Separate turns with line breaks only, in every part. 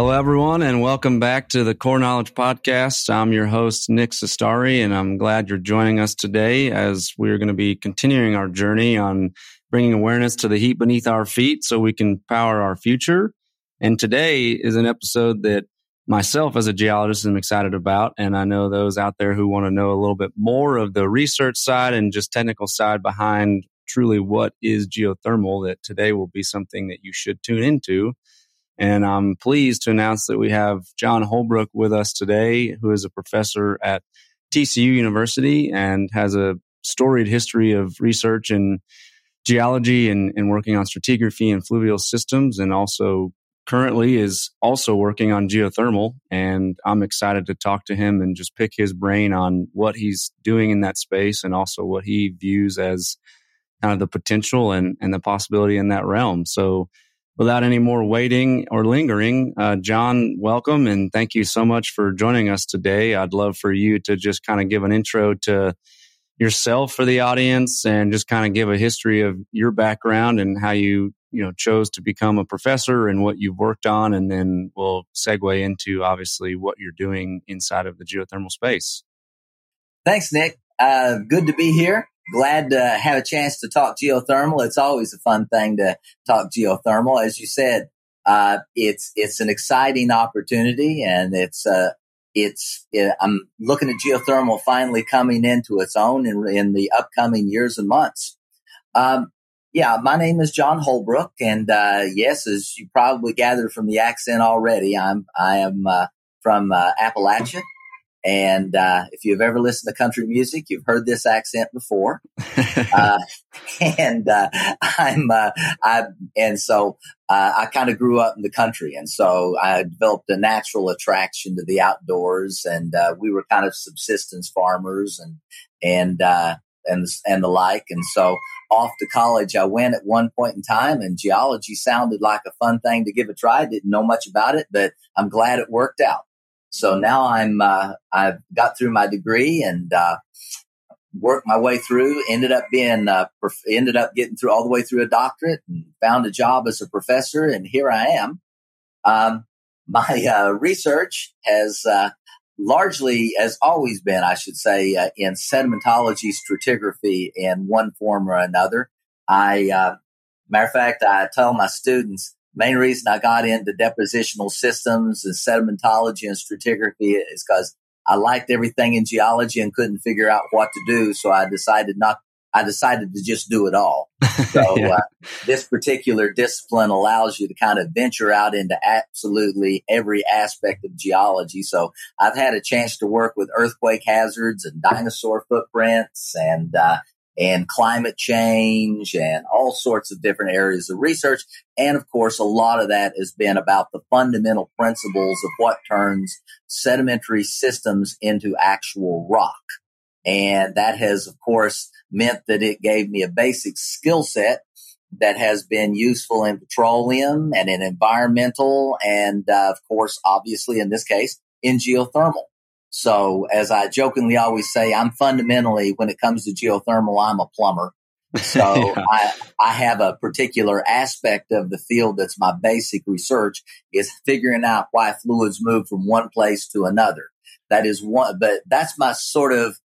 Hello, everyone, and welcome back to the Core Knowledge Podcast. I'm your host, Nick Sestari, and I'm glad you're joining us today as we're going to be continuing our journey on bringing awareness to the heat beneath our feet so we can power our future. And today is an episode that myself as a geologist am excited about. And I know those out there who want to know a little bit more of the research side and just technical side behind truly what is geothermal, that today will be something that you should tune into and I'm pleased to announce that we have John Holbrook with us today, who is a professor at TCU University and has a storied history of research in geology and, and working on stratigraphy and fluvial systems, and also currently is also working on geothermal. And I'm excited to talk to him and just pick his brain on what he's doing in that space and also what he views as kind of the potential and, and the possibility in that realm. So, without any more waiting or lingering, uh, John, welcome and thank you so much for joining us today. I'd love for you to just kind of give an intro to yourself for the audience and just kind of give a history of your background and how you you know chose to become a professor and what you've worked on and then we'll segue into obviously what you're doing inside of the geothermal space.
Thanks nick. Uh, good to be here glad to have a chance to talk geothermal. It's always a fun thing to talk geothermal. As you said, uh, it's it's an exciting opportunity, and it's uh, it's it, I'm looking at geothermal finally coming into its own in, in the upcoming years and months. Um, yeah, my name is John Holbrook, and uh, yes, as you probably gathered from the accent already, I'm I am uh, from uh, Appalachia, and uh, if you've ever listened to country music, you've heard this accent before. uh, and uh, I'm, uh, I, and so uh, I kind of grew up in the country, and so I developed a natural attraction to the outdoors. And uh, we were kind of subsistence farmers, and and and and the like. And so off to college I went at one point in time, and geology sounded like a fun thing to give a try. Didn't know much about it, but I'm glad it worked out. So now I'm, uh, I've got through my degree and, uh, worked my way through, ended up being, uh, prof- ended up getting through all the way through a doctorate and found a job as a professor. And here I am. Um, my, uh, research has, uh, largely as always been, I should say, uh, in sedimentology, stratigraphy in one form or another. I, uh, matter of fact, I tell my students, main reason I got into depositional systems and sedimentology and stratigraphy is because I liked everything in geology and couldn't figure out what to do. So I decided not, I decided to just do it all. So yeah. uh, this particular discipline allows you to kind of venture out into absolutely every aspect of geology. So I've had a chance to work with earthquake hazards and dinosaur footprints and, uh, and climate change and all sorts of different areas of research. And of course, a lot of that has been about the fundamental principles of what turns sedimentary systems into actual rock. And that has, of course, meant that it gave me a basic skill set that has been useful in petroleum and in environmental and, uh, of course, obviously in this case, in geothermal. So as I jokingly always say, I'm fundamentally, when it comes to geothermal, I'm a plumber. So yeah. I, I have a particular aspect of the field that's my basic research is figuring out why fluids move from one place to another. That is one, but that's my sort of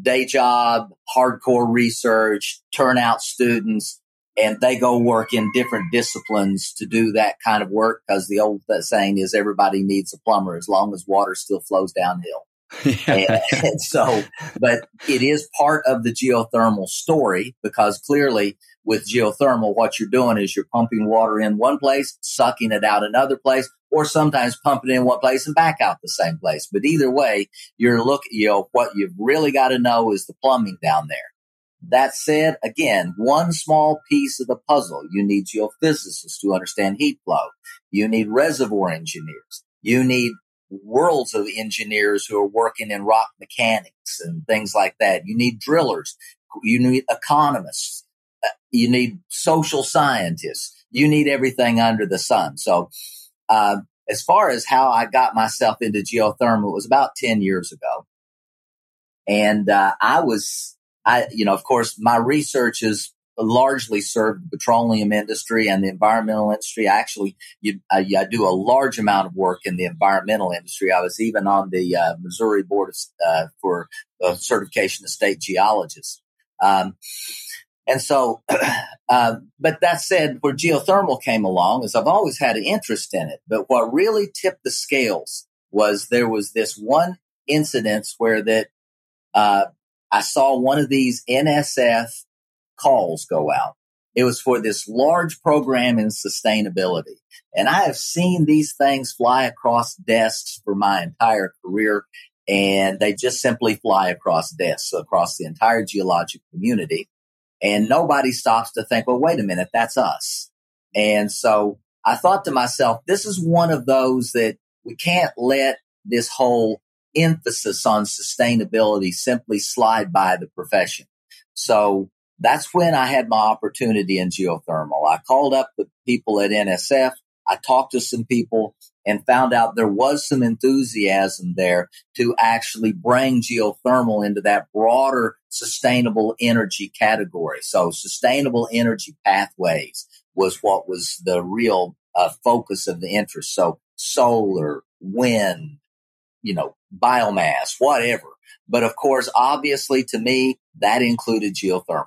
day job, hardcore research, turnout students, and they go work in different disciplines to do that kind of work because the old saying is everybody needs a plumber as long as water still flows downhill. And, and, so, but it is part of the geothermal story because clearly with geothermal, what you're doing is you're pumping water in one place, sucking it out another place, or sometimes pumping in one place and back out the same place. But either way, you're looking, you know, what you've really got to know is the plumbing down there. That said, again, one small piece of the puzzle. You need geophysicists to understand heat flow. You need reservoir engineers. You need worlds of engineers who are working in rock mechanics and things like that. You need drillers. You need economists. Uh, you need social scientists. You need everything under the sun. So, uh, as far as how I got myself into geothermal, it was about 10 years ago. And, uh, I was I, you know, of course, my research is largely served the petroleum industry and the environmental industry. Actually, you, I, I, do a large amount of work in the environmental industry. I was even on the uh, Missouri Board of, uh, for certification of state geologists. Um, and so, uh, but that said, where geothermal came along is I've always had an interest in it. But what really tipped the scales was there was this one incident where that uh, I saw one of these NSF calls go out. It was for this large program in sustainability. And I have seen these things fly across desks for my entire career. And they just simply fly across desks across the entire geologic community. And nobody stops to think, well, wait a minute, that's us. And so I thought to myself, this is one of those that we can't let this whole emphasis on sustainability simply slide by the profession. So that's when I had my opportunity in geothermal. I called up the people at NSF. I talked to some people and found out there was some enthusiasm there to actually bring geothermal into that broader sustainable energy category. So sustainable energy pathways was what was the real uh, focus of the interest. So solar, wind, you know, biomass, whatever. But of course, obviously to me, that included geothermal.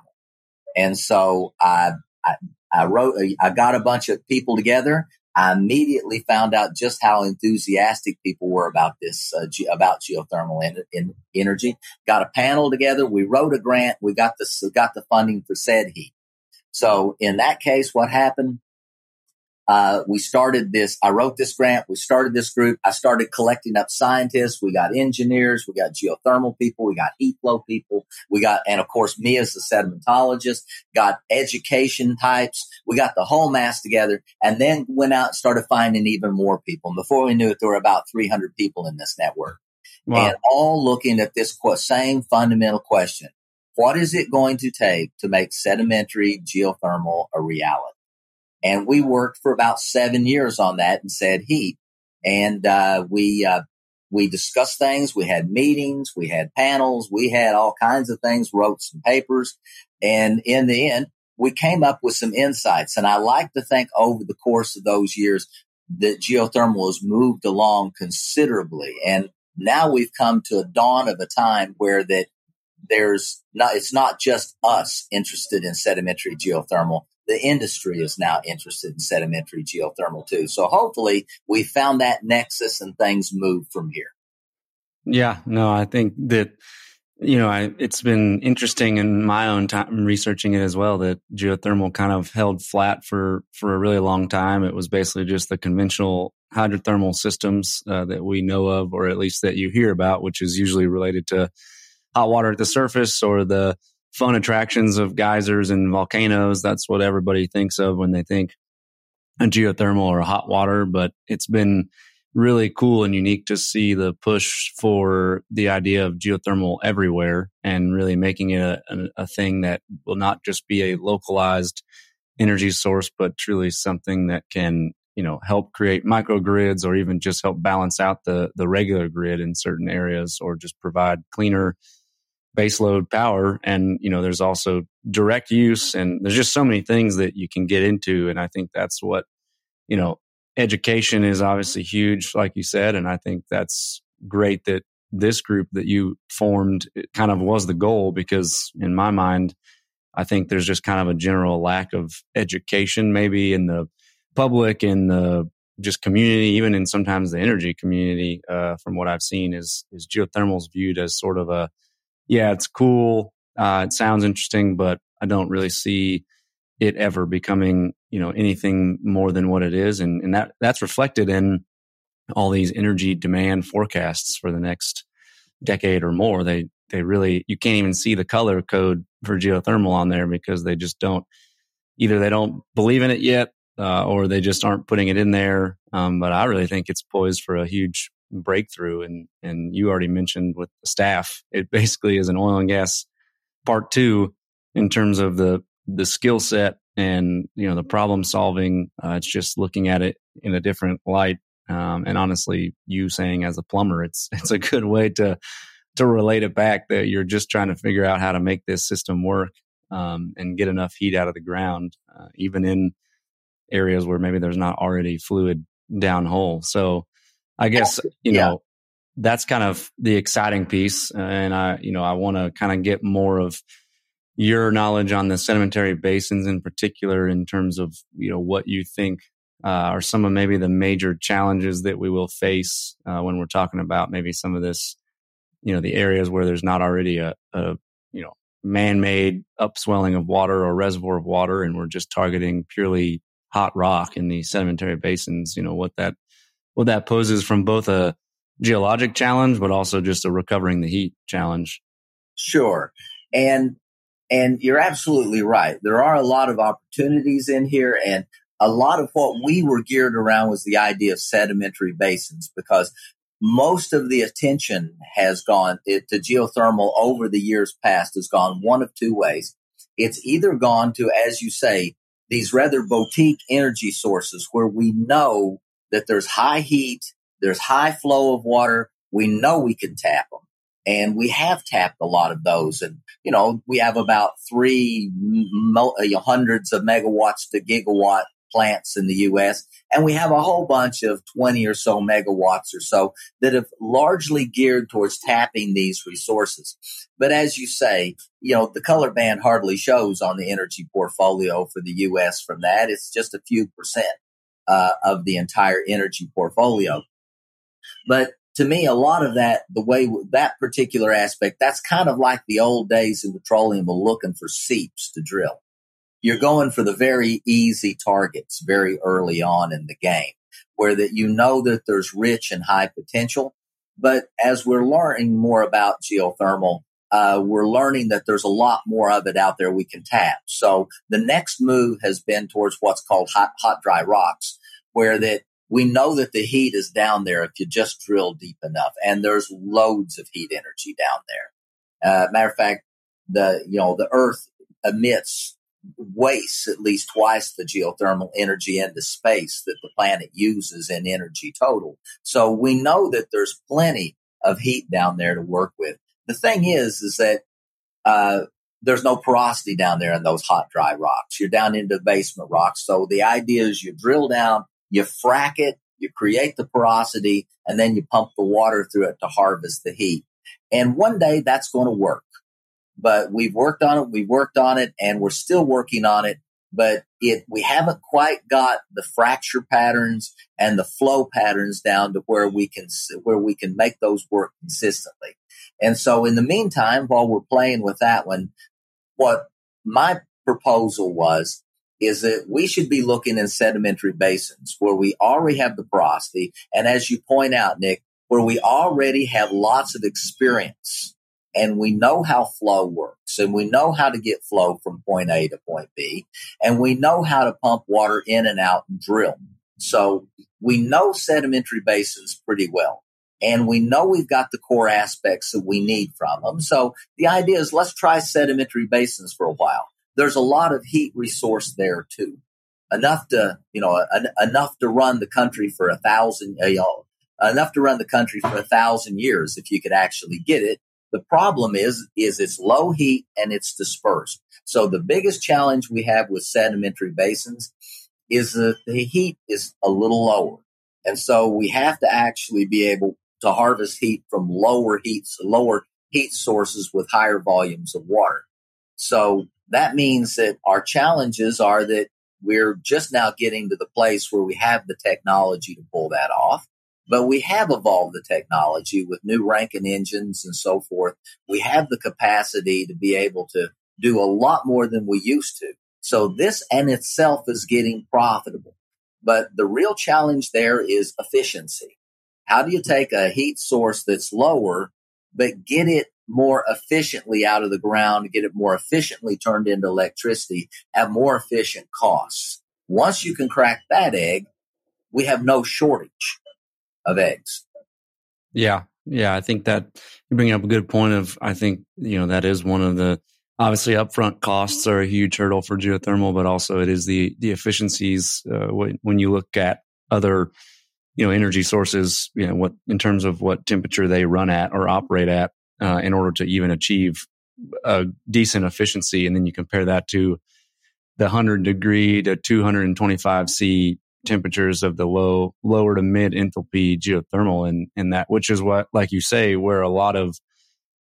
And so I, I, I wrote, I got a bunch of people together I immediately found out just how enthusiastic people were about this, uh, ge- about geothermal en- en- energy. Got a panel together. We wrote a grant. We got the, got the funding for SedHeat. So in that case, what happened? Uh, we started this. I wrote this grant. We started this group. I started collecting up scientists. We got engineers. We got geothermal people. We got heat flow people. We got, and of course, me as a sedimentologist, got education types. We got the whole mass together and then went out and started finding even more people. And before we knew it, there were about 300 people in this network wow. and all looking at this same fundamental question. What is it going to take to make sedimentary geothermal a reality? And we worked for about seven years on that and SedHeat. And, uh, we, uh, we discussed things. We had meetings. We had panels. We had all kinds of things, wrote some papers. And in the end, we came up with some insights. And I like to think over the course of those years that geothermal has moved along considerably. And now we've come to a dawn of a time where that there's not, it's not just us interested in sedimentary geothermal the industry is now interested in sedimentary geothermal too. So hopefully we found that nexus and things move from here.
Yeah, no, I think that you know, I, it's been interesting in my own time researching it as well that geothermal kind of held flat for for a really long time. It was basically just the conventional hydrothermal systems uh, that we know of, or at least that you hear about, which is usually related to hot water at the surface or the fun attractions of geysers and volcanoes. That's what everybody thinks of when they think a geothermal or hot water. But it's been really cool and unique to see the push for the idea of geothermal everywhere and really making it a, a, a thing that will not just be a localized energy source, but truly something that can you know help create microgrids or even just help balance out the the regular grid in certain areas or just provide cleaner baseload power and you know there's also direct use and there's just so many things that you can get into. And i think that's what you know education is obviously huge like you said. And i think that's great that this group that you formed kind of was the goal because in my mind i think there's just kind of a general lack of education maybe in the public in the just community even in sometimes the energy community uh, from what i've seen is is geothermal's viewed as sort of a yeah, it's cool. Uh, it sounds interesting, but I don't really see it ever becoming, you know, anything more than what it is. And, and that, that's reflected in all these energy demand forecasts for the next decade or more. They, they really, you can't even see the color code for geothermal on there because they just don't, either they don't believe in it yet, uh, or they just aren't putting it in there. Um, but I really think it's poised for a huge breakthrough. And and you already mentioned with the staff, it basically is an oil and gas part two in terms of the the skill set and you know the problem solving. Uh, it's just looking at it in a different light. Um, and honestly, you saying as a plumber, it's it's a good way to to relate it back that you're just trying to figure out how to make this system work. um, and get enough heat out of the ground, uh, even in areas where maybe there's not already fluid downhole. So I guess, you yeah. know, that's kind of the exciting piece. And I, you know, I want to kind of get more of your knowledge on the sedimentary basins in particular in terms of, you know, what you think uh, are some of maybe the major challenges that we will face uh, when we're talking about maybe some of this, you know, the areas where there's not already a, a you know, man-made upswelling of water or reservoir of water, and we're just targeting purely hot rock in the sedimentary basins. You know what that what that poses from both a geologic challenge, but also just a recovering the heat challenge.
Sure, and and you're absolutely right. There are a lot of opportunities in here, and a lot of what we were geared around was the idea of sedimentary basins because most of the attention has gone to geothermal over the years past has gone one of two ways. It's either gone to, as you say, these rather boutique energy sources where we know that there's high heat, there's high flow of water. We know we can tap them and we have tapped a lot of those. And, you know, we have about three uh, hundreds of megawatts to gigawatt plants in the U.S. And we have a whole bunch of 20 or so megawatts or so that have largely geared towards tapping these resources. But as you say, you know, the color band hardly shows on the energy portfolio for the U.S. from that. It's just a few percent uh, of the entire energy portfolio. But to me, a lot of that, the way that particular aspect, that's kind of like the old days in petroleum looking for seeps to drill you're going for the very easy targets very early on in the game where that you know that there's rich and high potential. But as we're learning more about geothermal, uh, we're learning that there's a lot more of it out there we can tap. So the next move has been towards what's called hot, hot dry rocks, where that we know that the heat is down there if you just drill deep enough, and there's loads of heat energy down there. Uh, matter of fact, the you know the Earth emits wastes at least twice the geothermal energy into space that the planet uses in energy total. So we know that there's plenty of heat down there to work with. The thing is, is that uh, there's no porosity down there in those hot, dry rocks. You're down into basement rocks. So the idea is you drill down, you frack it, you create the porosity, and then you pump the water through it to harvest the heat. And one day that's going to work but we've worked on it. We've worked on it and we're still working on it. But it, we haven't quite got the fracture patterns and the flow patterns down to where we can, where we can make those work consistently. And so in the meantime, while we're playing with that one, what my proposal was is that we should be looking in sedimentary basins where we already have the porosity. And as you point out, Nick, where we already have lots of experience and we know how flow works and we know how to get flow from point A to point B and we know how to pump water in and out and drill. So we know sedimentary basins pretty well and we know we've got the core aspects that we need from them. So the idea is let's try sedimentary basins for a while. There's a lot of heat resource there too. Enough to, you know, enough to run the country for a thousand, uh, you know, enough to run the country for a thousand years if you could actually get it the problem is, is it's low heat and it's dispersed. So the biggest challenge we have with sedimentary basins is that the heat is a little lower. And so we have to actually be able to harvest heat from lower heats, lower heat sources with higher volumes of water. So that means that our challenges are that we're just now getting to the place where we have the technology to pull that off. But we have evolved the technology with new Rankine engines and so forth. We have the capacity to be able to do a lot more than we used to. So this in itself is getting profitable. But the real challenge there is efficiency. How do you take a heat source that's lower, but get it more efficiently out of the ground, get it more efficiently turned into electricity at more efficient costs? Once you can crack that egg, we have no shortage of eggs.
Yeah. Yeah. I think that you bring up a good point of, I think, you know, that is one of the, obviously upfront costs are a huge hurdle for geothermal, but also it is the, the efficiencies, uh, when, when you look at other, you know, energy sources, you know, what, in terms of what temperature they run at or operate at, uh, in order to even achieve a decent efficiency. And then you compare that to the 100 degree to 225 C temperatures of the low, lower to mid enthalpy geothermal. And, and that, which is what, like you say, where a lot of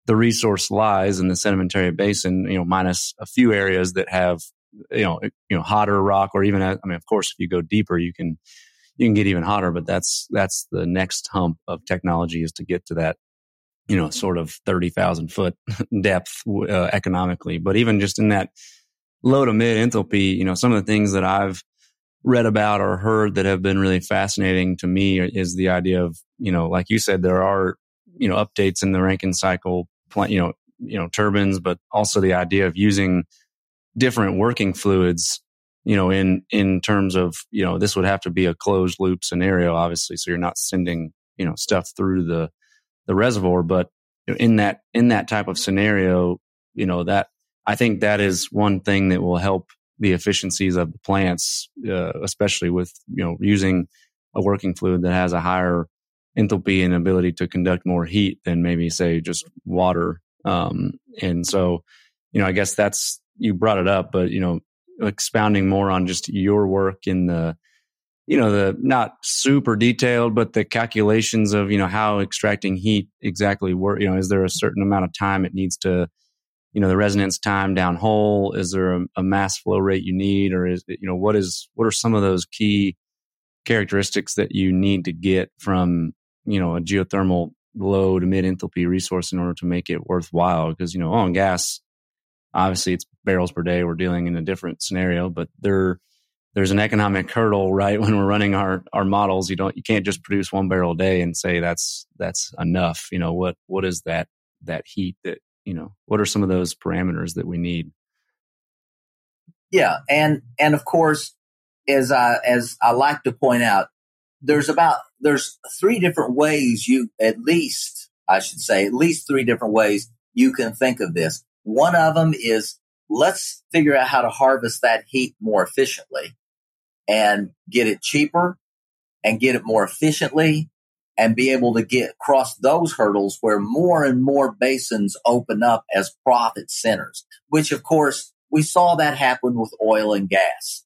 the resource lies in the sedimentary basin, you know, minus a few areas that have, you know, you know, hotter rock or even, I mean, of course, if you go deeper, you can, you can get even hotter, but that's, that's the next hump of technology is to get to that, you know, sort of 30,000 foot depth uh, economically. But even just in that low to mid enthalpy, you know, some of the things that I've read about or heard that have been really fascinating to me is the idea of, you know, like you said, there are, you know, updates in the Rankine cycle, you know, you know, turbines, but also the idea of using different working fluids, you know, in, in terms of, you know, this would have to be a closed loop scenario, obviously. So you're not sending, you know, stuff through the, the reservoir, but in that, in that type of scenario, you know, that I think that is one thing that will help the efficiencies of the plants, uh, especially with you know using a working fluid that has a higher enthalpy and ability to conduct more heat than maybe say just water. Um, and so, you know, I guess that's you brought it up, but you know, expounding more on just your work in the you know the not super detailed but the calculations of you know how extracting heat exactly work you know is there a certain amount of time it needs to you know the resonance time down hole is there a, a, mass flow rate you need? Or is it, you know what is what are some of those key characteristics that you need to get from you know a geothermal low to mid enthalpy resource in order to make it worthwhile? Because you know on gas obviously it's barrels per day. We're dealing in a different scenario but there there's an economic hurdle right when we're running our our models. You don't you can't just produce one barrel a day and say that's that's enough. You know what what is that that heat that you know what are some of those parameters that we need?
Yeah and and of course as i as i like to point out there's about there's three different ways you at least i should say at least three different ways you can think of this. One of them is let's figure out how to harvest that heat more efficiently and get it cheaper and get it more efficiently and be able to get across those hurdles where more and more basins open up as profit centers, which of course we saw that happen with oil and gas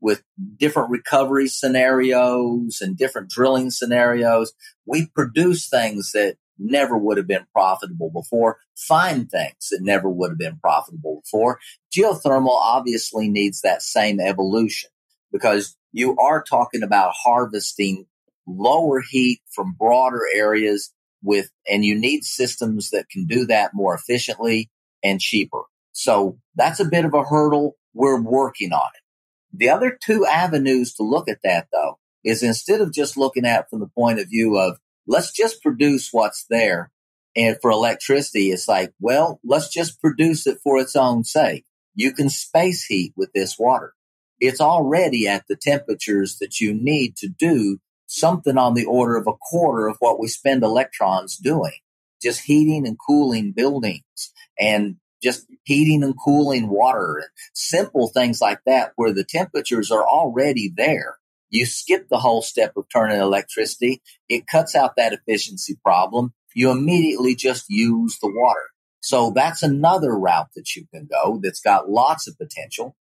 with different recovery scenarios and different drilling scenarios. We produce things that never would have been profitable before, find things that never would have been profitable before. Geothermal obviously needs that same evolution because you are talking about harvesting lower heat from broader areas with, and you need systems that can do that more efficiently and cheaper. So that's a bit of a hurdle. We're working on it. The other two avenues to look at that though is instead of just looking at from the point of view of let's just produce what's there and for electricity, it's like, well, let's just produce it for its own sake. You can space heat with this water. It's already at the temperatures that you need to do something on the order of a quarter of what we spend electrons doing, just heating and cooling buildings and just heating and cooling water and simple things like that where the temperatures are already there. You skip the whole step of turning electricity. It cuts out that efficiency problem. You immediately just use the water. So that's another route that you can go that's got lots of potential.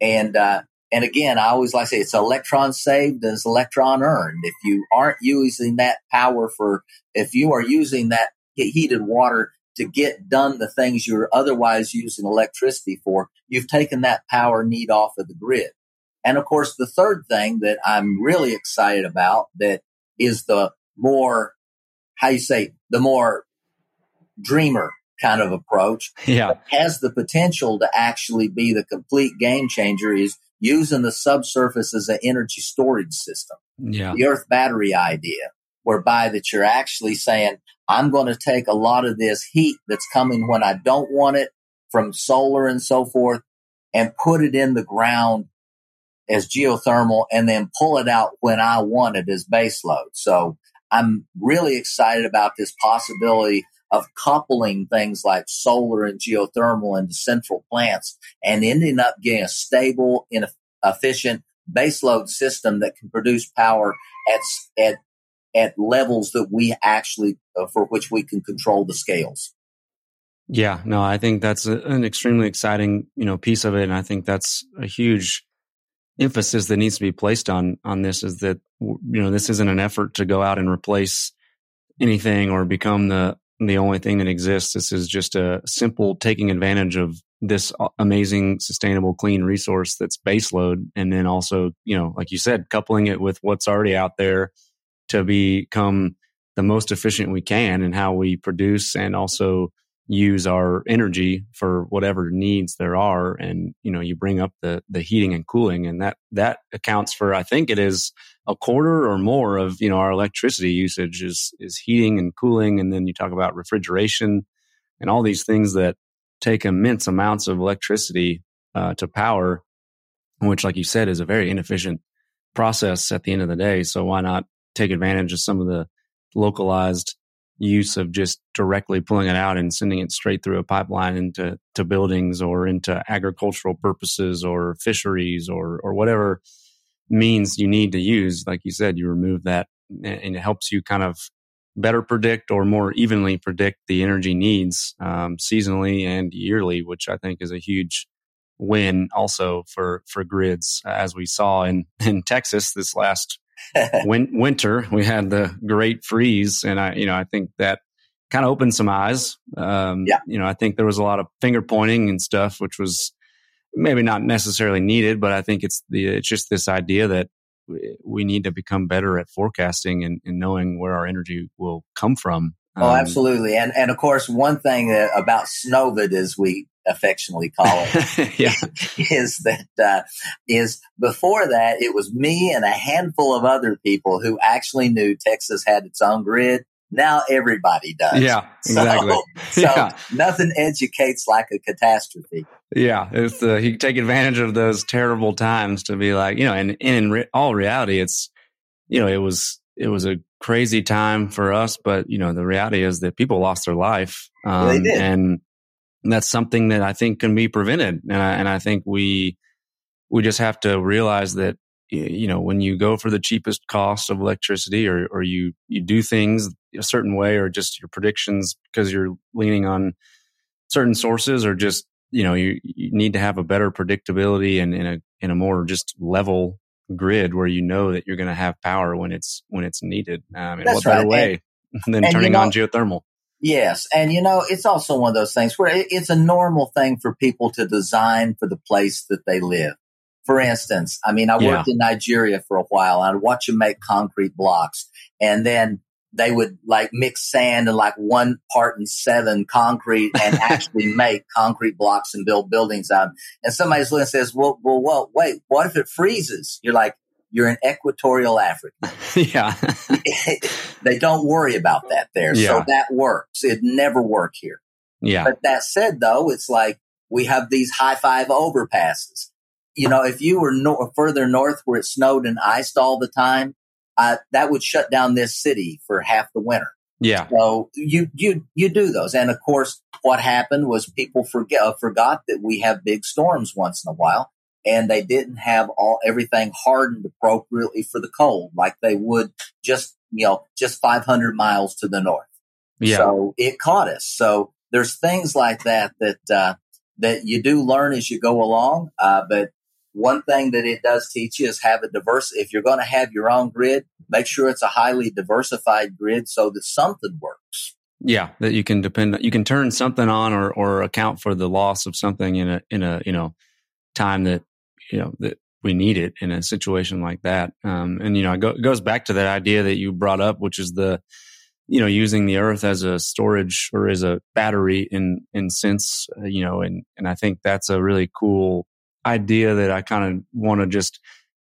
And, uh, and again, I always like to say it's electron saved and it's electron earned. If you aren't using that power for, if you are using that heated water to get done the things you're otherwise using electricity for, you've taken that power need off of the grid. And of course, the third thing that I'm really excited about that is the more, how you say, the more dreamer kind of approach.
Yeah.
Has the potential to actually be the complete game changer is using the subsurface as an energy storage system.
Yeah.
The earth battery idea, whereby that you're actually saying, I'm going to take a lot of this heat that's coming when I don't want it from solar and so forth and put it in the ground as geothermal and then pull it out when I want it as baseload. So I'm really excited about this possibility of coupling things like solar and geothermal into central plants and ending up getting a stable and efficient baseload system that can produce power at, at, at levels that we actually, uh, for which we can control the scales.
Yeah, no, I think that's a, an extremely exciting, you know, piece of it. And I think that's a huge emphasis that needs to be placed on, on this is that, you know, this isn't an effort to go out and replace anything or become the, the only thing that exists. This is just a simple taking advantage of this amazing, sustainable, clean resource that's baseload. And then also, you know, like you said, coupling it with what's already out there to become the most efficient we can and how we produce and also use our energy for whatever needs there are and you know you bring up the the heating and cooling and that that accounts for i think it is a quarter or more of you know our electricity usage is is heating and cooling. And then you talk about refrigeration and all these things that take immense amounts of electricity uh, to power which like you said is a very inefficient process at the end of the day. So why not take advantage of some of the localized use of just directly pulling it out and sending it straight through a pipeline into to buildings or into agricultural purposes or fisheries or or whatever means you need to use like you said you remove that and it helps you kind of better predict or more evenly predict the energy needs um, seasonally and yearly which i think is a huge win also for for grids as we saw in in texas this last win- winter, we had the great freeze, and I, you know, I think that kind of opened some eyes. Um, yeah. You know, I think there was a lot of finger pointing and stuff, which was maybe not necessarily needed, but I think it's the it's just this idea that we need to become better at forecasting and, and knowing where our energy will come from.
Oh, um, oh, absolutely. And and of course, one thing about Snowvid is we affectionately call it, yeah. is that uh, is before that it was me and a handful of other people who actually knew Texas had its own grid. Now everybody does.
Yeah, exactly.
So, yeah. nothing educates like a catastrophe.
Yeah, it's uh, you take advantage of those terrible times to be like, you know, and, and in re- all reality, it's you know, it was it was a crazy time for us, but you know, the reality is that people lost their life,
um, yeah, did.
And that's something that I think can be prevented. And I, and I think we, we just have to realize that, you know, when you go for the cheapest cost of electricity or, or you, you do things a certain way or just your predictions because you're leaning on certain sources or just, you know, you, you need to have a better predictability and in a, in a more just level grid where you know that you're going to have power when it's, when it's needed. Um, and That's what better right. way and, than turning you know, on geothermal?
Yes. And you know, it's also one of those things where it's a normal thing for people to design for the place that they live. For instance, I mean, I yeah. worked in Nigeria for a while. I'd watch them make concrete blocks and then they would like mix sand and like one part in seven concrete and actually make concrete blocks and build buildings out. And somebody's looking and says, well, well, well, wait, what if it freezes? You're like, you're in equatorial Africa.
yeah.
they don't worry about that there. Yeah. So that works. It never work here.
Yeah.
But that said though, it's like we have these high five overpasses. You know, if you were no- further north where it snowed and iced all the time, uh, that would shut down this city for half the winter.
Yeah.
So you you you do those, and of course, what happened was people forget uh, forgot that we have big storms once in a while, and they didn't have all everything hardened appropriately for the cold like they would just you know just 500 miles to the north. Yeah. so it caught us. So there's things like that that uh, that you do learn as you go along uh, but one thing that it does teach you is have a diverse if you're going to have your own grid make sure it's a highly diversified grid so that something works.
Yeah that you can depend you can turn something on or or account for the loss of something in a in a you know time that you know that we need it in a situation like that. Um, and you know, it, go, it goes back to that idea that you brought up, which is the you know using the earth as a storage or as a battery in in sense uh, you know and and i think that's a really cool idea that i kind of want to just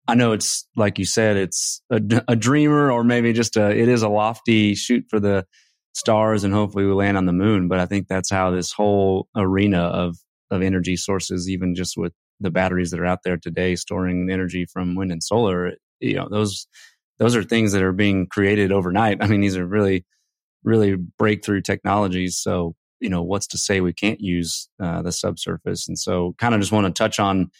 i know it's like you said it's a, a, dreamer or maybe just a it is a lofty shoot for the stars and hopefully we land on the moon but i think that's how this whole arena of of energy sources even just with the batteries that are out there today storing energy from wind and solar you know those those are things that are being created overnight. I mean these are really really breakthrough technologies. So you know what's to say we can't use uh, the subsurface? And so kind of just want to touch on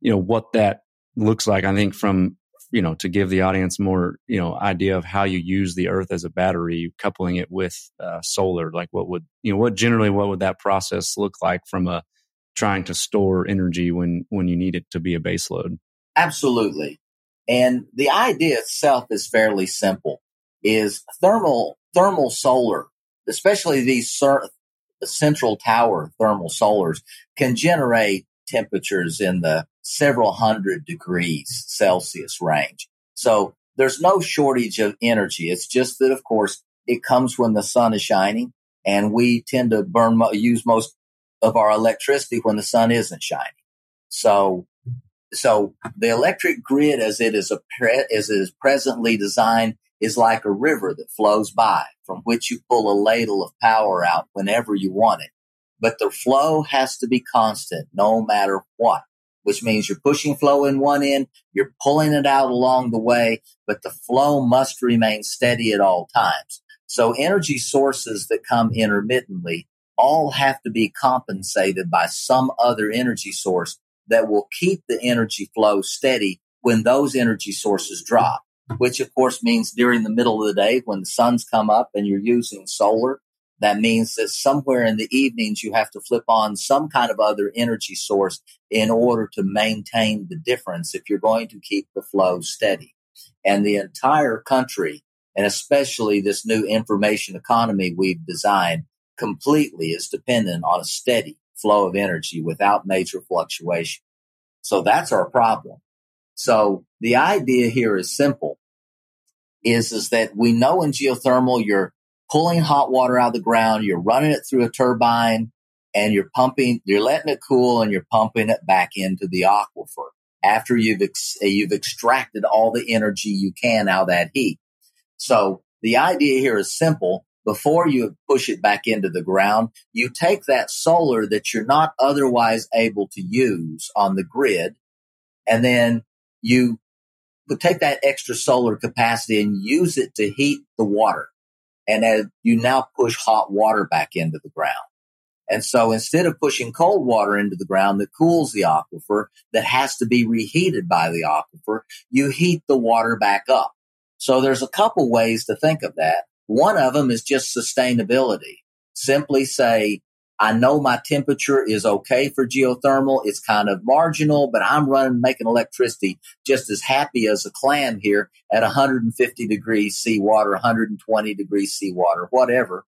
you know what that looks like i think from you know, to give the audience more, you know, idea of how you use the earth as a battery, coupling it with uh, solar, like what would, you know, what generally, what would that process look like from a trying to store energy when, when you need it to be a base load?
Absolutely. And the idea itself is fairly simple is thermal, thermal solar, especially these central tower thermal solars can generate temperatures in the several hundred degrees Celsius range. So there's no shortage of energy. It's just that, of course, it comes when the sun is shining and we tend to burn, use most of our electricity when the sun isn't shining. So, so the electric grid as it is a, as it is presently designed is like a river that flows by from which you pull a ladle of power out whenever you want it. But the flow has to be constant no matter what, which means you're pushing flow in one end, you're pulling it out along the way, but the flow must remain steady at all times. So energy sources that come intermittently all have to be compensated by some other energy source that will keep the energy flow steady when those energy sources drop which of course means during the middle of the day when the sun's come up and you're using solar. That means that somewhere in the evenings you have to flip on some kind of other energy source in order to maintain the difference if you're going to keep the flow steady. And the entire country, and especially this new information economy we've designed, completely is dependent on a steady flow of energy without major fluctuation. So that's our problem. So the idea here is simple is, is that we know in geothermal, you're pulling hot water out of the ground, you're running it through a turbine and you're pumping, you're letting it cool and you're pumping it back into the aquifer after you've, ex- uh, you've extracted all the energy you can out of that heat. So the idea here is simple. Before you push it back into the ground, you take that solar that you're not otherwise able to use on the grid and then you take that extra solar capacity and use it to heat the water. And as you now push hot water back into the ground. And so instead of pushing cold water into the ground that cools the aquifer, that has to be reheated by the aquifer, you heat the water back up. So there's a couple ways to think of that. One of them is just sustainability. Simply say, I know my temperature is okay for geothermal. It's kind of marginal, but I'm running, making electricity just as happy as a clam here at 150 degrees seawater, 120 degrees seawater, whatever.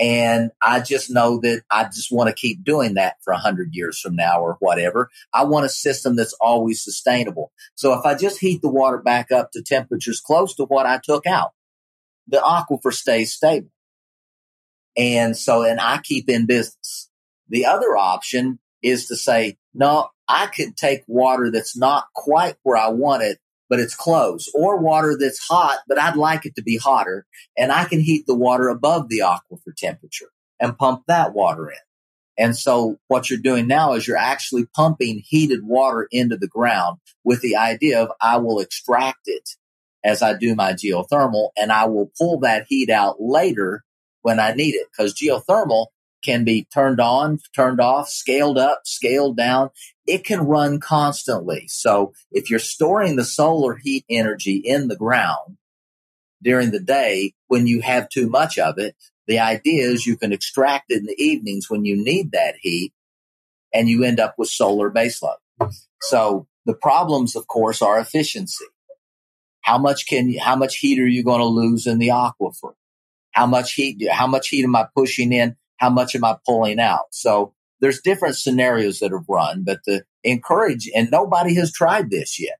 And I just know that I just want to keep doing that for 100 years from now or whatever. I want a system that's always sustainable. So if I just heat the water back up to temperatures close to what I took out, the aquifer stays stable. And so, and I keep in business. The other option is to say, no, I could take water that's not quite where I want it, but it's close or water that's hot, but I'd like it to be hotter. And I can heat the water above the aquifer temperature and pump that water in. And so what you're doing now is you're actually pumping heated water into the ground with the idea of I will extract it as I do my geothermal and I will pull that heat out later when I need it because geothermal can be turned on, turned off, scaled up, scaled down. It can run constantly. So if you're storing the solar heat energy in the ground during the day, when you have too much of it, the idea is you can extract it in the evenings when you need that heat and you end up with solar baseload. So the problems, of course, are efficiency. How much can you, how much heat are you going to lose in the aquifer? How much heat, how much heat am I pushing in? How much am I pulling out? So there's different scenarios that have run, but the encourage, and nobody has tried this yet.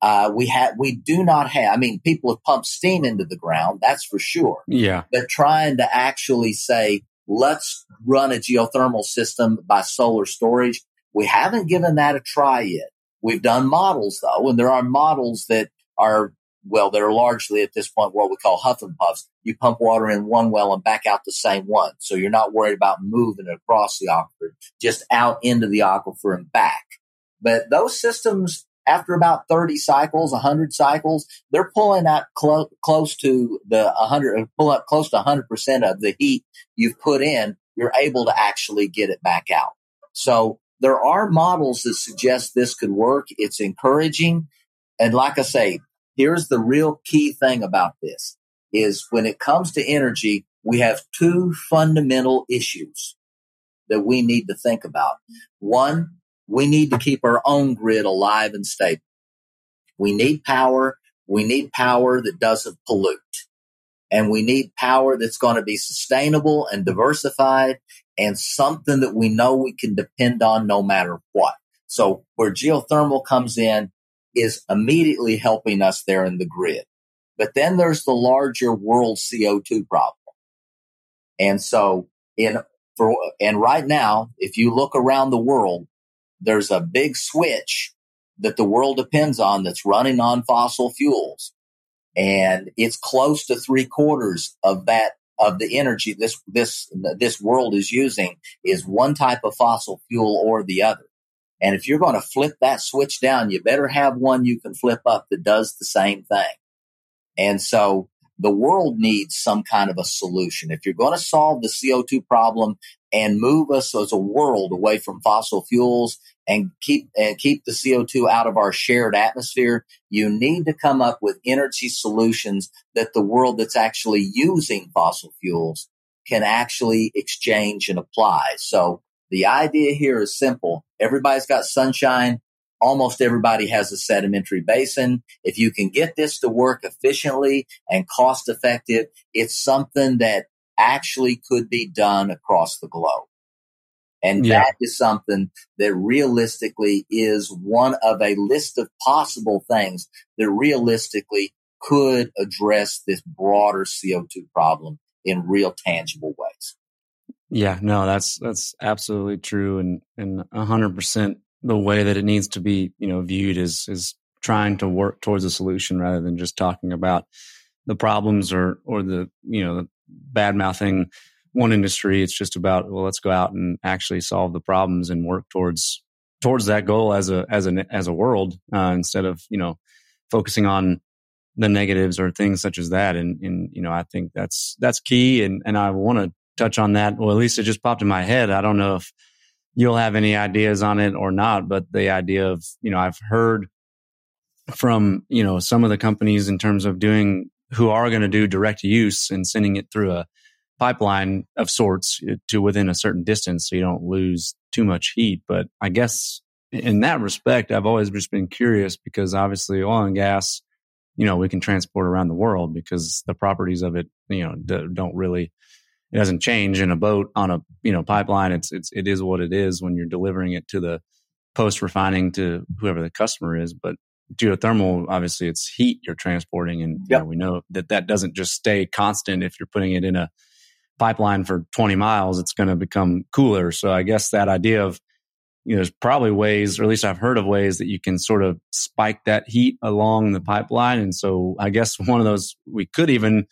Uh, we have, we do not have, I mean, people have pumped steam into the ground. That's for sure.
Yeah.
But trying to actually say, let's run a geothermal system by solar storage. We haven't given that a try yet. We've done models though, and there are models that are well, they're largely at this point what we call huff and puffs. You pump water in one well and back out the same one. So you're not worried about moving it across the aquifer, just out into the aquifer and back. But those systems, after about 30 cycles, 100 cycles, they're pulling out clo- close to the 100, uh, pull up close to 100% of the heat you've put in. You're able to actually get it back out. So there are models that suggest this could work. It's encouraging And like I say, here's the real key thing about this is when it comes to energy, we have two fundamental issues that we need to think about. One, we need to keep our own grid alive and stable. We need power. We need power that doesn't pollute. And we need power that's going to be sustainable and diversified and something that we know we can depend on no matter what. So where geothermal comes in is immediately helping us there in the grid. But then there's the larger world CO2 problem. And so in for, and right now, if you look around the world, there's a big switch that the world depends on that's running on fossil fuels. And it's close to three quarters of that, of the energy this, this, this world is using is one type of fossil fuel or the other. And if you're going to flip that switch down, you better have one you can flip up that does the same thing. And so the world needs some kind of a solution. If you're going to solve the CO2 problem and move us as a world away from fossil fuels and keep and keep the CO2 out of our shared atmosphere, you need to come up with energy solutions that the world that's actually using fossil fuels can actually exchange and apply. So the idea here is simple. Everybody's got sunshine almost everybody has a sedimentary basin. If you can get this to work efficiently and cost effective, it's something that actually could be done across the globe. And yeah. that is something that realistically is one of a list of possible things that realistically could address this broader CO2 problem in real tangible ways.
Yeah, no, that's that's absolutely true and and 100% the way that it needs to be, you know, viewed is is trying to work towards a solution rather than just talking about the problems or or the you know bad mouthing one industry. It's just about well, let's go out and actually solve the problems and work towards towards that goal as a as a as a world uh, instead of you know focusing on the negatives or things such as that. And and you know I think that's that's key. And and I want to touch on that. Well, at least it just popped in my head. I don't know if you'll have any ideas on it or not, but the idea of, you know, I've heard from, you know, some of the companies in terms of doing who are going to do direct use and sending it through a pipeline of sorts uh, to within a certain distance so you don't lose too much heat. But I guess in that respect, I've always just been curious because obviously oil and gas, you know, we can transport around the world because the properties of it, you know, don't really it doesn't change in a boat on a you know pipeline. It's it's it is what it is when you're delivering it to the post refining to whoever the customer is. But geothermal, obviously, it's heat you're transporting, and yep. you know, we know that that doesn't just stay constant. If you're putting it in a pipeline for 20 miles, it's going to become cooler. So I guess that idea of you know, there's probably ways, or at least I've heard of ways that you can sort of spike that heat along the pipeline. And so I guess one of those we could even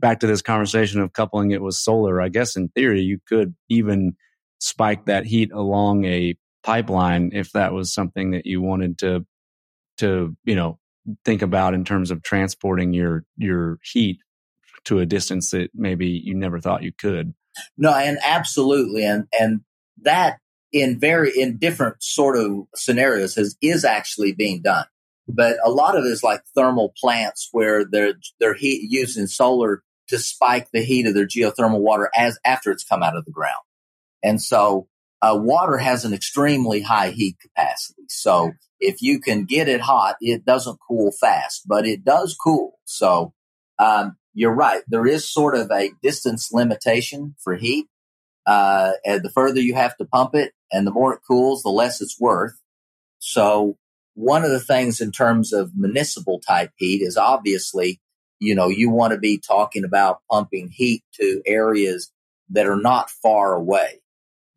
back to this conversation of coupling it with solar, I guess in theory, you could even spike that heat along a pipeline if that was something that you wanted to, to, you know, think about in terms of transporting your, your heat to a distance that maybe you never thought you could.
No, and absolutely. And, and that in very, in different sort of scenarios has, is actually being done. But a lot of it is like thermal plants where they're, they're heat, using solar to spike the heat of their geothermal water as after it's come out of the ground. And so uh, water has an extremely high heat capacity. So if you can get it hot, it doesn't cool fast, but it does cool. So um, you're right. There is sort of a distance limitation for heat. Uh, and the further you have to pump it and the more it cools, the less it's worth. So one of the things in terms of municipal type heat is obviously you know, you want to be talking about pumping heat to areas that are not far away.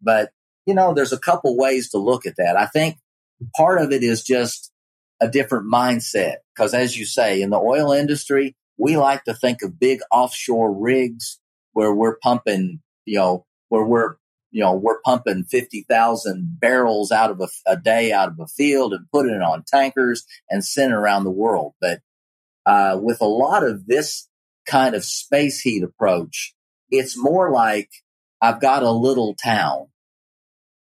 But, you know, there's a couple ways to look at that. I think part of it is just a different mindset. Cause as you say, in the oil industry, we like to think of big offshore rigs where we're pumping, you know, where we're, you know, we're pumping 50,000 barrels out of a, a, day out of a field and putting it on tankers and sending around the world. But uh, with a lot of this kind of space heat approach, it's more like I've got a little town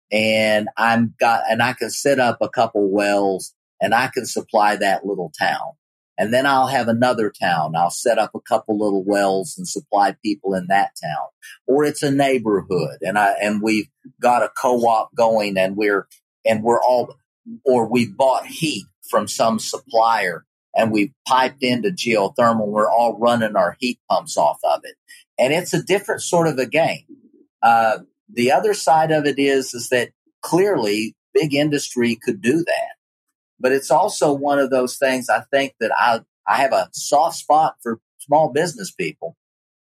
and I'm got, and I can set up a couple wells and I can supply that little town. And then I'll have another town. I'll set up a couple little wells and supply people in that town. Or it's a neighborhood and I, and we've got a co-op going and we're, and we're all, or we've bought heat from some supplier and we've piped into geothermal. We're all running our heat pumps off of it. And it's a different sort of a game. Uh, the other side of it is, is that clearly big industry could do that but it's also one of those things I think that I, I have a soft spot for small business people.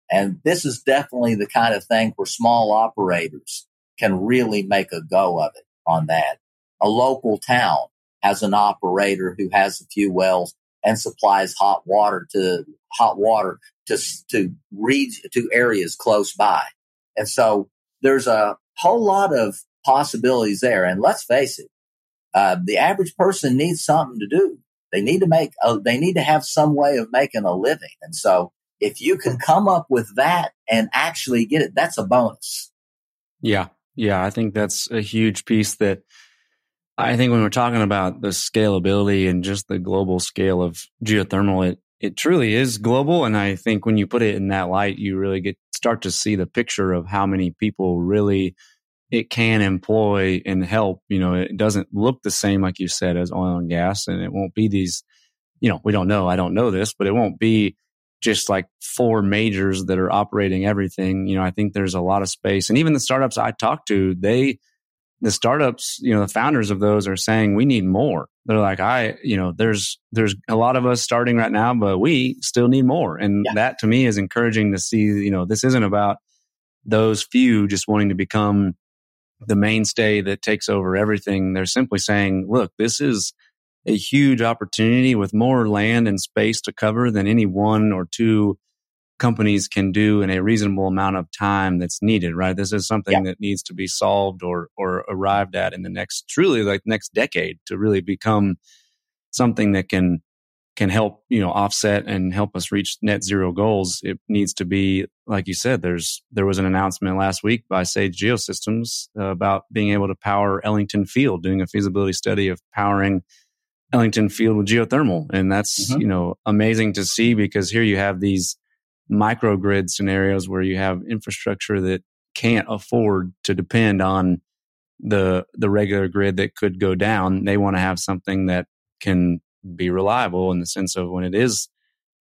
And this is definitely the kind of thing where small operators can really make a go of it on that. A local town has an operator who has a few wells and supplies hot water to hot water to, to read to areas close by. And so there's a whole lot of possibilities there. And let's face it, uh, the average person needs something to do. They need to make, a, they need to have some way of making a living. And so if you can come up with that and actually get it, that's a bonus.
Yeah. Yeah. I think that's a huge piece that I think when we're talking about the scalability and just the global scale of geothermal, it, it truly is global. And I think when you put it in that light, you really get start to see the picture of how many people really it can employ and help. You know, it doesn't look the same, like you said, as oil and gas, and it won't be these, you know, we don't know. I don't know this, but it won't be just like four majors that are operating everything. You know, I think there's a lot of space. And even the startups I talk to, they, the startups, you know, the founders of those are saying we need more. They're like, I, you know, there's, there's a lot of us starting right now, but we still need more. And yeah. that to me is encouraging to see, you know, this isn't about those few just wanting to become the mainstay that takes over everything. They're simply saying, look, this is a huge opportunity with more land and space to cover than any one or two companies can do in a reasonable amount of time that's needed, right? This is something yeah. that needs to be solved or or arrived at in the next truly like next decade to really become something that can can help you know offset and help us reach net zero goals it needs to be like you said there's there was an announcement last week by sage geosystems uh, about being able to power ellington field doing a feasibility study of powering ellington field with geothermal and that's mm-hmm. you know amazing to see because here you have these microgrid scenarios where you have infrastructure that can't afford to depend on the the regular grid that could go down they want to have something that can be reliable in the sense of when it is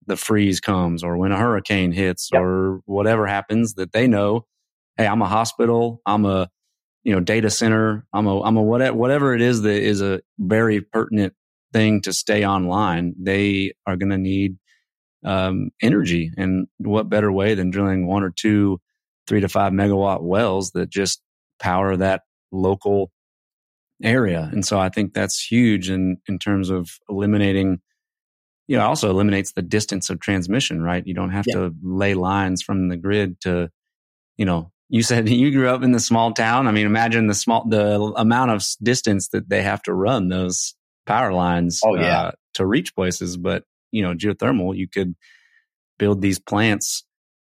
the freeze comes or when a hurricane hits yep. or whatever happens that they know, hey, I'm a hospital, I'm a you know data center, I'm a I'm a whatever whatever it is that is a very pertinent thing to stay online. They are going to need um, energy, and what better way than drilling one or two three to five megawatt wells that just power that local area. And so I think that's huge in, in terms of eliminating, you know, also eliminates the distance of transmission, right? You don't have yeah. to lay lines from the grid to, you know, you said you grew up in the small town. I mean, imagine the small, the amount of distance that they have to run those power lines
oh, yeah. Uh,
to reach places. But, you know, geothermal, you could build these plants,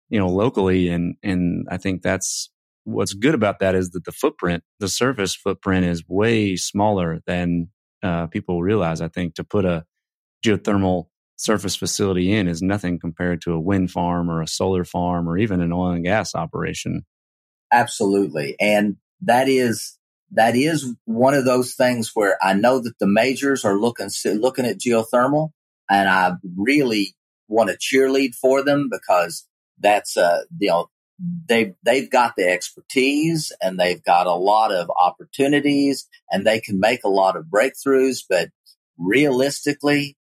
you know, locally. And, and I think that's what's good about that is that the footprint, the surface footprint is way smaller than uh, people realize. I think to put a geothermal surface facility in is nothing compared to a wind farm or a solar farm or even an oil and gas operation.
Absolutely. And that is that is one of those things where I know that the majors are looking looking at geothermal and I really want to cheerlead for them because that's uh you know they've they've got the expertise and they've got a lot of opportunities and they can make a lot of breakthroughs. But realistically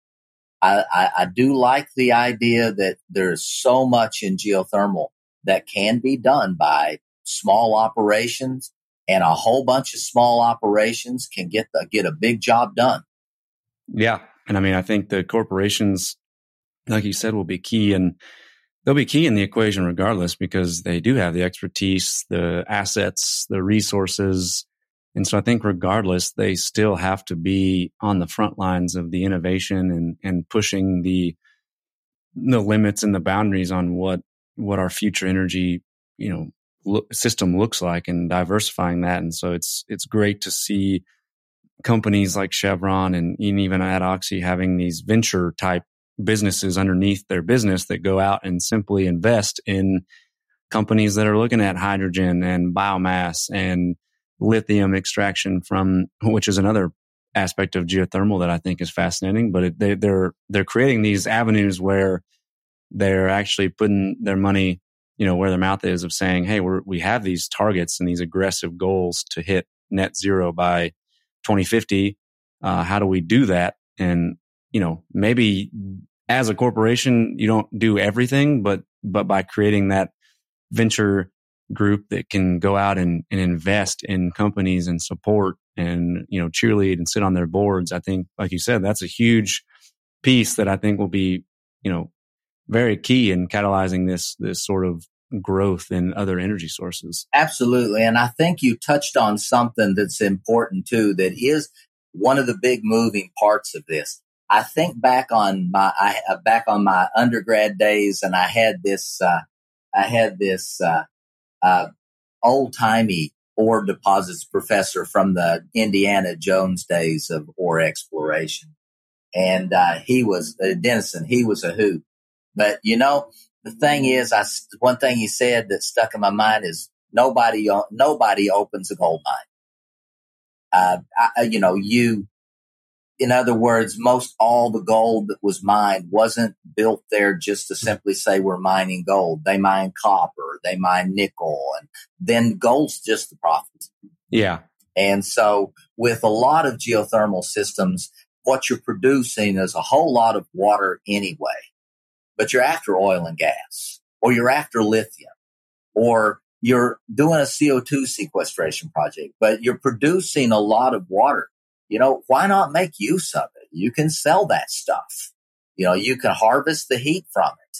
I, I, I do like the idea that there's so much in geothermal that can be done by small operations and a whole bunch of small operations can get the, get a big job done.
Yeah and i mean i think the corporations like you said will be key and they'll be key in the equation regardless because they do have the expertise, the assets, the resources. And so I think regardless, they still have to be on the front lines of the innovation and, and pushing the, the limits and the boundaries on what, what our future energy, you know, lo- system looks like and diversifying that. And so it's, it's great to see companies like Chevron and even at Oxy having these venture type businesses underneath their business that go out and simply invest in companies that are looking at hydrogen and biomass and lithium extraction from, which is another aspect of geothermal that I think is fascinating. But it, they, they're they're creating these avenues where they're actually putting their money, you know, where their mouth is of saying, "Hey, we we have these targets and these aggressive goals to hit net zero by 2050. Uh, how do we do that?" And you know, maybe as a corporation, you don't do everything, but but by creating that venture group that can go out and, and invest in companies and support and you know cheerlead and sit on their boards i think like you said that's a huge piece that i think will be you know very key in catalyzing this this sort of growth in other energy sources
absolutely and i think you touched on something that's important too that is one of the big moving parts of this i think back on my I, uh, back on my undergrad days and i had this uh, i had this uh, uh, old timey ore deposits professor from the Indiana Jones days of ore exploration. And uh, he was uh, Denison. He was a hoot. But you know, the thing is, I one thing he said that stuck in my mind is nobody nobody opens a gold mine. Uh, I, you know, you in other words, most all the gold that was mined wasn't built there just to simply say we're mining gold. They mine copper, they mine nickel, and then gold's just the profit.
Yeah.
And so with a lot of geothermal systems, what you're producing is a whole lot of water anyway, but you're after oil and gas or you're after lithium or you're doing a CO2 sequestration project, but you're producing a lot of water you know, why not make use of it? You can sell that stuff. You know, you can harvest the heat from it.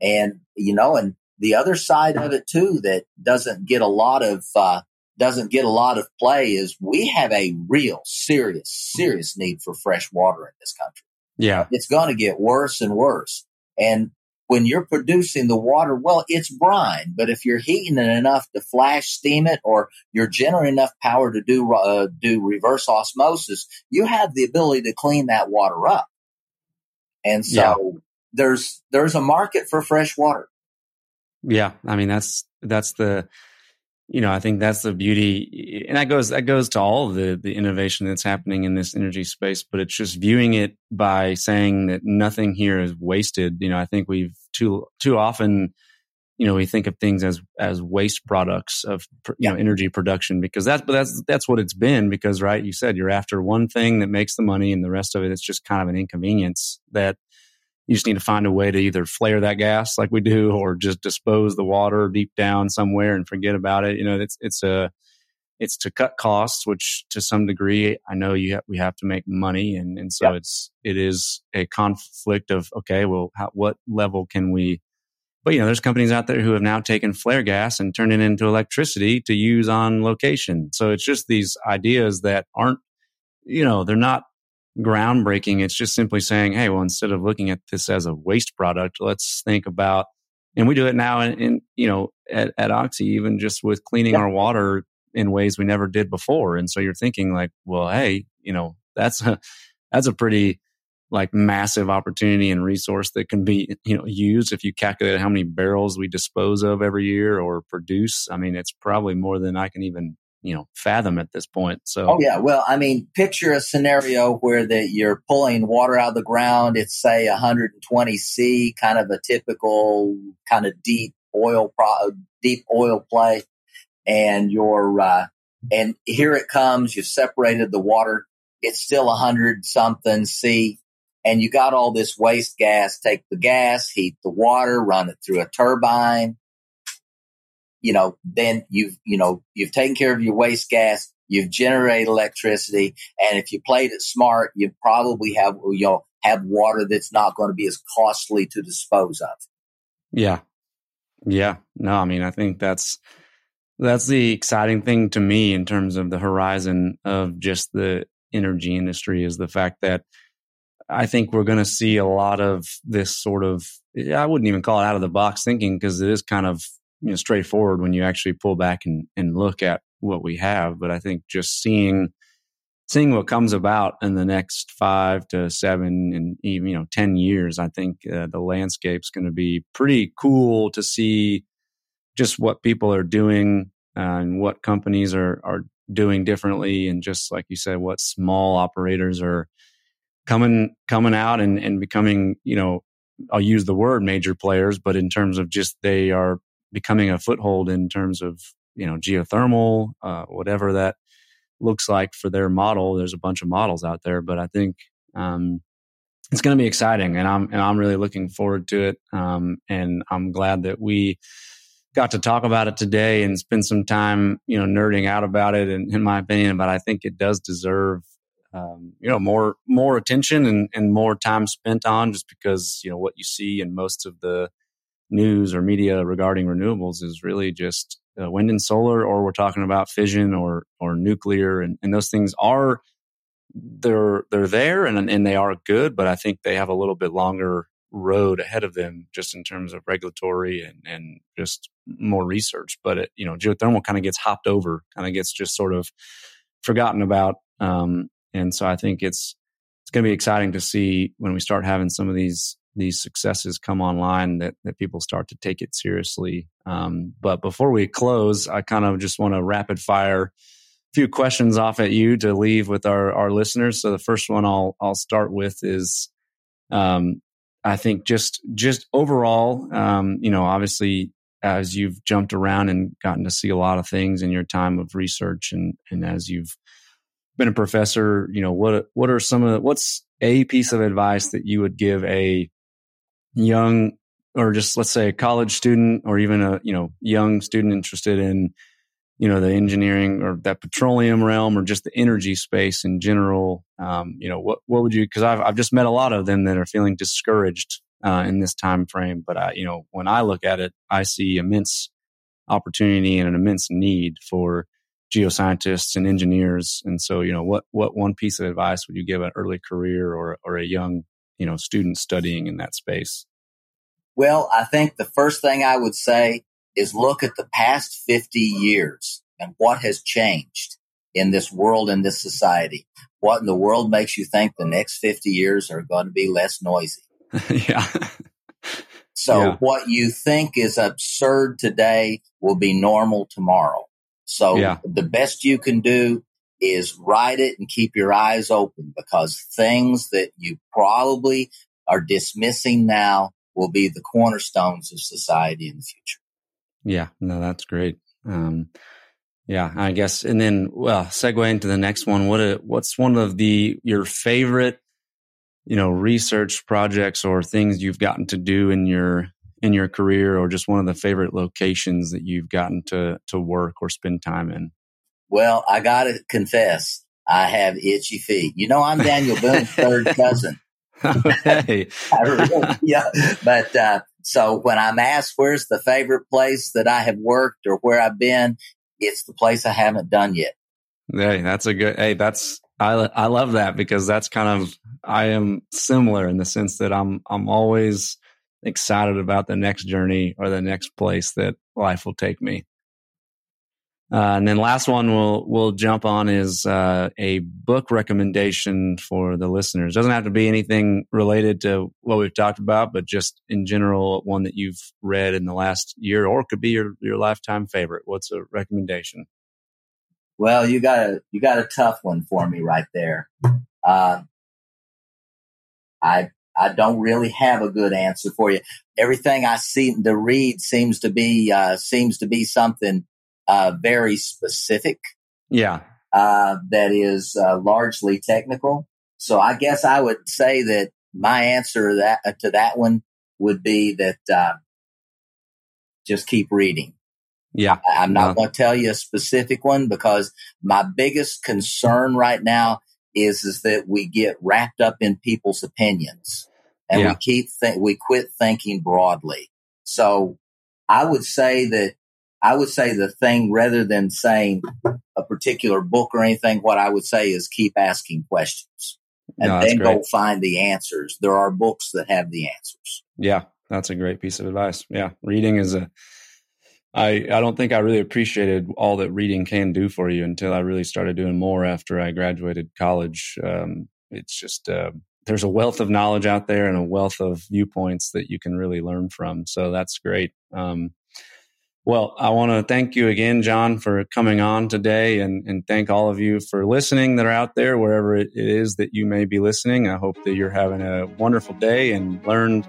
And, you know, and the other side of it too that doesn't get a lot of, uh, doesn't get a lot of play is we have a real serious, serious need for fresh water in this country.
Yeah.
It's going to get worse and worse. And when you're producing the water, well, it's brine, but if you're heating it enough to flash steam it or you're generating enough power to do, uh, do reverse osmosis, you have the ability to clean that water up. And so yeah. there's, there's a market for fresh water.
Yeah. I mean, that's, that's the, you know, I think that's the beauty, and that goes that goes to all the the innovation that's happening in this energy space. But it's just viewing it by saying that nothing here is wasted. You know, I think we've too too often, you know, we think of things as as waste products of you know energy production because that's but that's that's what it's been. Because right, you said you're after one thing that makes the money, and the rest of it it's just kind of an inconvenience that you just need to find a way to either flare that gas like we do or just dispose the water deep down somewhere and forget about it. You know, it's, it's a, it's to cut costs, which to some degree, I know you have, we have to make money. And, and so yep. it's, it is a conflict of, okay, well, how, what level can we, but you know, there's companies out there who have now taken flare gas and turned it into electricity to use on location. So it's just these ideas that aren't, you know, they're not groundbreaking. It's just simply saying, hey, well, instead of looking at this as a waste product, let's think about, and we do it now in, in you know, at, at, Oxy, even just with cleaning yeah. our water in ways we never did before. And so you're thinking like, well, hey, you know, that's a, that's a pretty like massive opportunity and resource that can be, you know, used if you calculate how many barrels we dispose of every year or produce. I mean, it's probably more than I can even you know fathom at this point so
oh yeah. Well i mean picture a scenario where that you're pulling water out of the ground. It's say 120 c kind of a typical kind of deep oil pro- deep oil play and you're uh, and here it comes. You've separated the water. It's still 100 something c and you got all this waste gas. Take the gas heat the water run it through a turbine you know, then you've, you know, you've taken care of your waste gas, you've generated electricity. And if you played it smart, you probably have, you know, have water that's not going to be as costly to dispose of.
Yeah. Yeah. No, I mean, I think that's, that's the exciting thing to me in terms of the horizon of just the energy industry is the fact that I think we're going to see a lot of this sort of, I wouldn't even call it out of the box thinking because it is kind of you know straightforward when you actually pull back and, and look at what we have. But I think just seeing seeing what comes about in the next five to seven and even you know ten years, I think uh, the landscape's going to be pretty cool to see just what people are doing uh, and what companies are are doing differently, and just like you said, what small operators are coming coming out and and becoming you know I'll use the word major players, but in terms of just they are becoming a foothold in terms of you know geothermal, uh, whatever that looks like for their model. There's a bunch of models out there, but I think um, it's going to be exciting, and I'm and I'm really looking forward to it. Um, and I'm glad that we got to talk about it today and spend some time, you know, nerding out about it. And in my opinion, but I think it does deserve, um, you know, more more attention and, and more time spent on, just because you know what you see in most of the news or media regarding renewables is really just uh, wind and solar, or we're talking about fission or or nuclear, and, and those things are they're they're there and and they are good, but I think they have a little bit longer road ahead of them just in terms of regulatory and and just more research. But it, you know, geothermal kind of gets hopped over, kind of gets just sort of forgotten about, um, and so I think it's it's going to be exciting to see when we start having some of these these successes come online that, that people start to take it seriously. Um, but before we close, I kind of just want to rapid fire a few questions off at you to leave with our, our listeners. So the first one I'll, I'll start with is, um, I think just, just overall, um, you know, obviously as you've jumped around and gotten to see a lot of things in your time of research and, and as you've been a professor, you know, what, what are some of the, what's a piece of advice that you would give a young or just let's say a college student or even a you know young student interested in you know the engineering or that petroleum realm or just the energy space in general um, you know what what would you because I've, I've just met a lot of them that are feeling discouraged uh, in this time frame. But I, you know when i look at it i see immense opportunity and an immense need for geoscientists and engineers. And so you know what what one piece of advice would you give an early career or or a young you know students studying in that space?
Well, I think the first thing I would say is look at the past 50 years and what has changed in this world in this society. What in the world makes you think the next 50 years are going to be less noisy?
yeah.
so yeah. what you think is absurd today will be normal tomorrow. So yeah. the best you can do is write it and keep your eyes open because things that you probably are dismissing now will be the cornerstones of society in the future.
Yeah, no, that's great. Um, yeah, I guess, and then well, segue into the next one. What a, what's one of the your favorite, you know, research projects or things you've gotten to do in your in your career, or just one of the favorite locations that you've gotten to to work or spend time in?
Well, I got to confess, I have itchy feet. You know, I'm Daniel Boone's third cousin. really, yeah. But, uh, so when I'm asked where's the favorite place that I have worked or where I've been, it's the place I haven't done yet.
Hey, that's a good, hey, that's, I, I love that because that's kind of, I am similar in the sense that I'm, I'm always excited about the next journey or the next place that life will take me. Uh, and then last one we'll we'll jump on is uh, a book recommendation for the listeners. Doesn't have to be anything related to what we've talked about, but just in general, one that you've read in the last year, or could be your your lifetime favorite. What's a recommendation?
Well, you got a you got a tough one for me right there. Uh, I I don't really have a good answer for you. Everything I seem to read seems to be uh, seems to be something uh, very specific.
Yeah.
Uh, that is uh, largely technical. So I guess I would say that my answer to that uh, to that one would be that uh, just keep reading.
Yeah.
I, am not going to tell you a specific one because my biggest concern right now is is that we get wrapped up in people's opinions and yeah. we keep th- we quit thinking broadly. So I would say that I would say the thing rather than saying a particular book or anything, what I would say is keep asking questions and no, then go find the answers. There are books that have the answers.
Yeah, that's a great piece of advice. Yeah, reading is a I, I don't think I really appreciated all that reading can do for you until I really started doing more after I graduated college. Um, it's just uh, there's a wealth of knowledge out there and a wealth of viewpoints that you can really learn from. So that's great. Um, well, I want to thank you again, John, for coming on today and, and thank all of you for listening that are out there, wherever it is that you may be listening. I hope that you're having a wonderful day and learned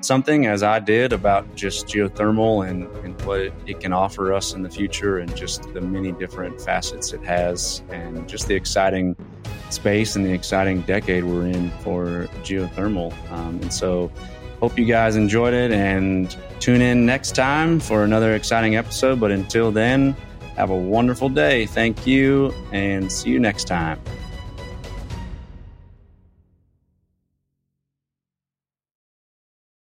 something as I did about just geothermal and, and what it, can offer us in the future and just the many different facets it has and just the exciting space and the exciting decade we're in for geothermal. Um, and so, Hope you guys enjoyed it and tune in next time for another exciting episode. But until then, have a wonderful day. Thank you and see you next time.